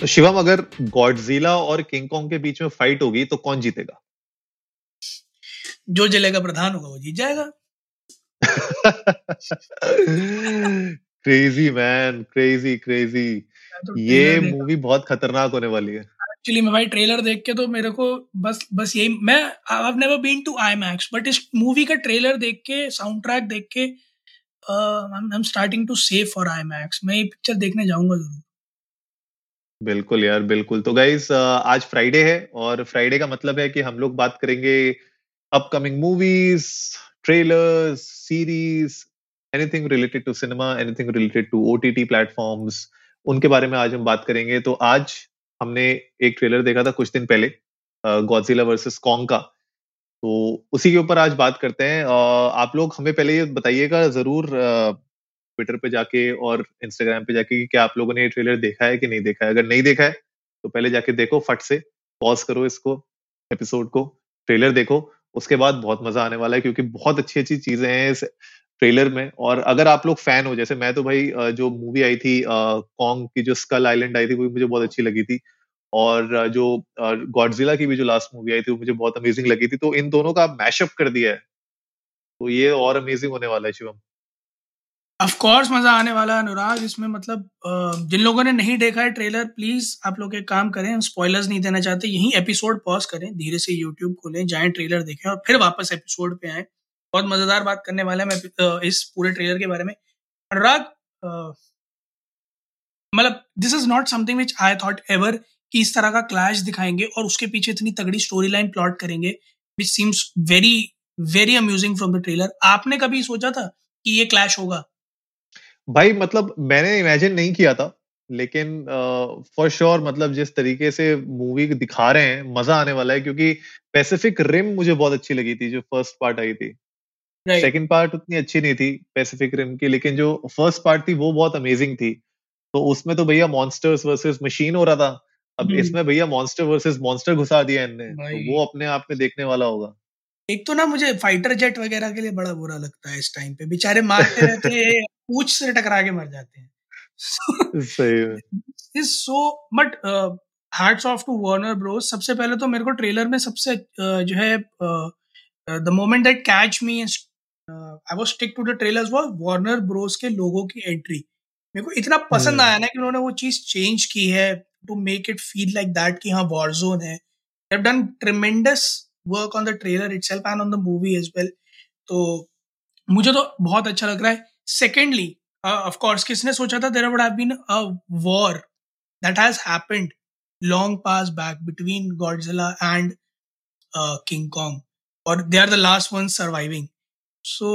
तो शिवम अगर गॉडजिला और किंग कॉन्ग के बीच में फाइट होगी तो कौन जीतेगा? जो ज़िले का प्रधान होगा वो जीत जाएगा। क्रेजी मैन क्रेजी क्रेजी ये मूवी बहुत खतरनाक होने वाली है। एक्चुअली मैं भाई ट्रेलर देख के तो मेरे को बस बस यही मैं I have never been to IMAX but इस मूवी का ट्रेलर देख के साउंड ट्रैक देख के I am starting to save for IMAX मैं ये पिक्चर देखने जाऊँगा ज़रूर। बिल्कुल यार, बिल्कुल। तो गाइज़ आज फ्राइडे है और फ्राइडे का मतलब है कि हम लोग बात करेंगे upcoming movies trailers series anything related to cinema anything related to OTT platforms उनके बारे में आज हम बात करेंगे। तो आज हमने एक ट्रेलर देखा था कुछ दिन पहले गॉडजिला वर्सेस कॉन्ग का। तो उसी के ऊपर आज बात करते हैं। आप लोग हमें पहले ये बताइएगा ज़रूर ट्विटर पे जाके और इंस्टाग्राम पे जाके कि क्या आप लोगों ने ये ट्रेलर देखा है कि नहीं देखा है? अगर नहीं देखा है तो पहले जाके देखो फट से पॉज करो इसको एपिसोड को ट्रेलर देखो। उसके बाद बहुत मज़ा आने वाला है क्योंकि बहुत अच्छी अच्छी चीज़ें हैं इस ट्रेलर में और अगर आप लोग फ़ैन हो, जैसे मैं तो भाई जो मूवी आई थी कॉन्ग की जो स्कल आइलैंड आई थी, वो मुझे बहुत अच्छी लगी थी और जो गॉडजिला की भी जो लास्ट मूवी आई थी, वो मुझे बहुत अमेजिंग लगी थी। तो इन दोनों का मैशअप कर दिया है। तो ये और अमेजिंग होने वाला है शिवम। ऑफ़ कोर्स मज़ा आने वाला अनुराग। इसमें मतलब जिन लोगों ने नहीं देखा है ट्रेलर प्लीज़ आप लोग एक काम करें, हम स्पॉयलर्स नहीं देना चाहते, यही एपिसोड पॉज करें, धीरे से यूट्यूब खोलें, जाएँ ट्रेलर देखें और फिर वापस एपिसोड पे आए। बहुत मज़ेदार बात करने वाले हैं मैं इस पूरे ट्रेलर के बारे में। अनुराग मतलब this is not something which I thought ever कि इस तरह का क्लैश दिखाएँगे और उसके पीछे इतनी तगड़ी स्टोरी लाइन प्लॉट करेंगे which seems very very amusing from the trailer आपने कभी सोचा था कि ये क्लैश होगा? भाई मतलब मैंने इमेजिन नहीं किया था लेकिन फॉर uh, श्योर sure, मतलब जिस तरीके से मूवी दिखा रहे हैं मज़ा आने वाला है क्योंकि पैसिफिक रिम मुझे बहुत अच्छी लगी थी जो फ़र्स्ट पार्ट आई थी. सेकंड पार्ट उतनी अच्छी नहीं थी पैसिफिक रिम की लेकिन जो फ़र्स्ट पार्ट थी वो बहुत अमेजिंग थी तो उसमें तो भैया मॉन्स्टर्स वर्सेस मशीन हो रहा था अब हम्म। इसमें भैया मॉन्स्टर वर्सेस मॉन्स्टर घुसा दिया इनने तो वो अपने आप में देखने वाला होगा एक तो ना मुझे फाइटर जेट वगैरह के लिए बड़ा बुरा लगता है इस टाइम पे। बेचारे मारते रहते हैं पूछ से टकरा के मर जाते हैं। Is so but hats off to Warner Bros सबसे पहले तो मेरे को ट्रेलर में सबसे uh, जो है the moment that catch me I was stick to the trailers was Warner Bros के लोगों की एंट्री मेरे को इतना पसंद हम्म। आया ना कि उन्होंने वो चीज़ चेंज की है to make it feel like that कि हाँ वॉर जोन है। Have done tremendous work on the trailer itself and on the movie as well तो मुझे तो बहुत अच्छा लग रहा है। सेकेंडली ऑफ़ कोर्स किसने सोचा था there would have been a war that has happened long pass back between Godzilla and King Kong और they are the last one surviving so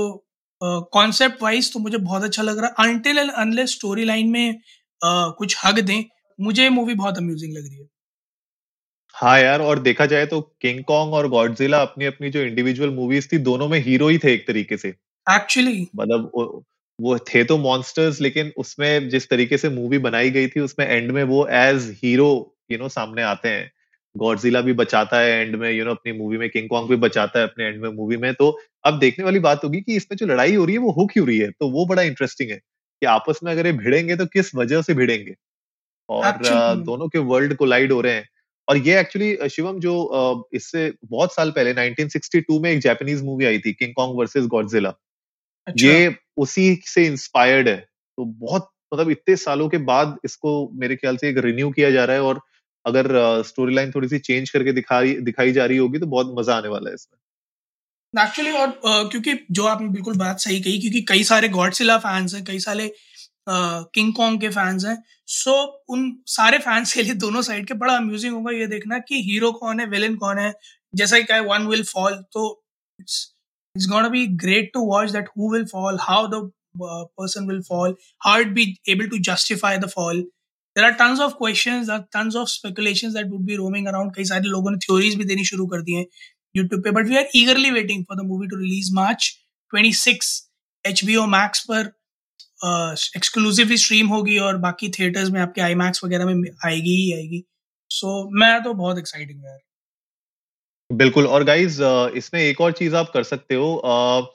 concept wise तो मुझे बहुत अच्छा लग रहा है। Until and unless story line में uh, कुछ हक दें मुझे मूवी बहुत अम्यूजिंग लग रही है। हाँ यार और देखा जाए तो किंग कॉन्ग और गॉडजिला अपनी अपनी जो इंडिविजुअल मूवीज़ थी दोनों में हीरो ही थे एक तरीके से। एक्चुअली मतलब वो, थे तो मॉन्स्टर्स लेकिन उसमें जिस तरीके से मूवी बनाई गई थी उसमें एंड में वो एज हीरो यू नो सामने आते हैं। गॉडजिला भी बचाता है एंड में यू नो अपनी मूवी में किंग कॉन्ग भी बचाता है अपने एंड में मूवी में। तो अब देखने वाली बात होगी कि इसमें जो लड़ाई हो रही है वो हो क्यों रही है? तो वो बड़ा इंटरेस्टिंग है कि आपस में अगर ये भिड़ेंगे तो किस वजह से भिड़ेंगे? और Actually. दोनों के वर्ल्ड कोलाइड हो रहे हैं। और ये एक्चुअली शिवम जो इससे बहुत साल पहले 1962 में एक जापानीज मूवी आई थी किंग कॉन्ग वर्सेस गॉडजिला अच्छा। ये उसी से इंस्पायर्ड है। तो बहुत मतलब इतने सालों के बाद इसको मेरे ख्याल से एक रिन्यू किया जा रहा है और अगर स्टोरी लाइन थोड़ी सी चेंज करके दिखाई दिखाई जा रही होगी तो बहुत मज़ा आने वाला है इसमें। एक्चुअली और अ, क्योंकि जो आपने बिल्कुल बात सही कही क्योंकि कई सारे गॉडसिला फैंस हैं कई सारे किंग कॉन्ग के फैंस हैं। सो so, उन सारे फैंस के लिए दोनों साइड के बड़ा अम्यूजिंग होगा ये देखना कि हीरो कौन है विलेन कौन है। जैसा कि कहा वन विल फॉल तो it's it's gonna be great to watch that who will fall how the person will fall how it be able to justify the fall there are tons of question tons of speculation that would be roaming around कई सारे लोगों ने theories भी देनी शुरू कर दी हैं YouTube पे but we are eagerly waiting for the movie to release March twenty six H B O max पर। एक्सक्लूसिवली स्ट्रीम होगी और बाकी थिएटर्स में आपके आई वगैरह में आएगी ही आएगी। सो so, मैं तो बहुत एक्साइटिंग हूँ यार। बिल्कुल। और गाइज़ इसमें एक और चीज़ आप कर सकते हो।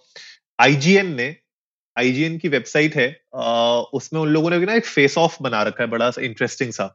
आईजीएन ने आईजीएन की वेबसाइट है। उसमें उन लोगों ने ना एक फेस ऑफ़ बना रखा है बड़ा इंटरेस्टिंग सा।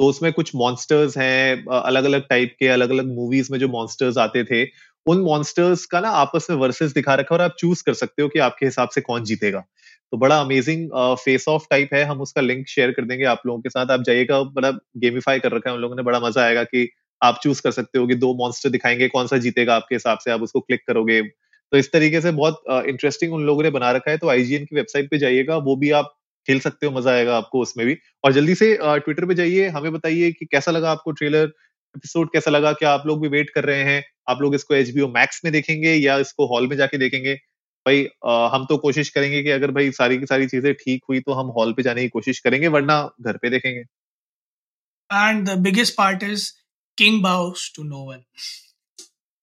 तो उसमें कुछ मॉन्स्टर्स हैं अलग अलग टाइप के अलग अलग मूवीज़ में जो मॉन्स्टर्स आते थे उन मॉन्स्टर्स का ना आपस में वर्सेस दिखा रखा है और आप चूज़ कर सकते हो कि आपके हिसाब से कौन जीतेगा। तो बड़ा अमेजिंग फेस ऑफ़ टाइप है। हम उसका लिंक शेयर कर देंगे आप लोगों के साथ। आप जाइएगा, बड़ा गेमिफाई कर रखा है उन लोगों ने। बड़ा मज़ा आएगा कि आप चूज़ कर सकते हो कि दो मॉन्स्टर दिखाएँगे, कौन सा जीतेगा आपके हिसाब से। आप उसको क्लिक करोगे। तो इस तरीके से बहुत इंटरेस्टिंग उन लोगों ने बना रखा है। तो आईजीएन की वेबसाइट पे जाइएगा, वो भी आप खेल सकते हो, मज़ा आएगा आपको उसमें भी। और जल्दी से ट्विटर पे जाइए, हमें बताइए कि कैसा लगा आपको ट्रेलर एपिसोड कैसा लगा, क्या आप लोग भी वेट कर रहे हैं? आप लोग इसको एच मैक्स में देखेंगे या इसको हॉल में जाके देखेंगे? भाई आ, हम तो कोशिश करेंगे कि अगर भाई सारी की सारी चीज़ें ठीक हुई तो हम हॉल पे जाने की कोशिश करेंगे वरना घर पे देखेंगे। And the biggest part is King bows to no one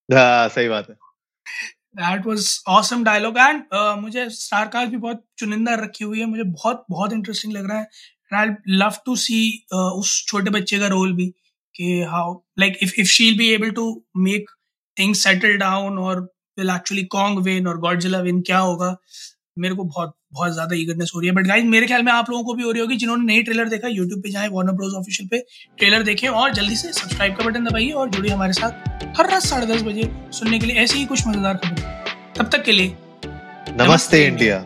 सही बात है। That was awesome dialogue and मुझे स्टार कास्ट भी बहुत चुनिंदा रखी हुई है मुझे बहुत बहुत इंटरेस्टिंग लग रहा है। आई लव टू सी उस छोटे बच्चे का रोल भी कि how like if if she will be able to make things settle down और विल एक्चुअली कॉन्ग विन और गॉडजिला विन क्या होगा? मेरे को बहुत बहुत ज़्यादा ईगरनेस हो रही है। बट गाइज़ मेरे ख्याल में आप लोगों को भी हो रही होगी जिन्होंने नई ट्रेलर देखा। यूट्यूब पे जाए वार्नर ब्रोज ऑफिशियल पे ट्रेलर देखें और जल्दी से सब्सक्राइब का बटन दबाइए और जुड़िए हमारे साथ हर रात साढ़े दस बजे सुनने के लिए ऐसी ही कुछ मज़ेदार खबरें। तब तक के लिए नमस्ते, नमस्ते। इंडिया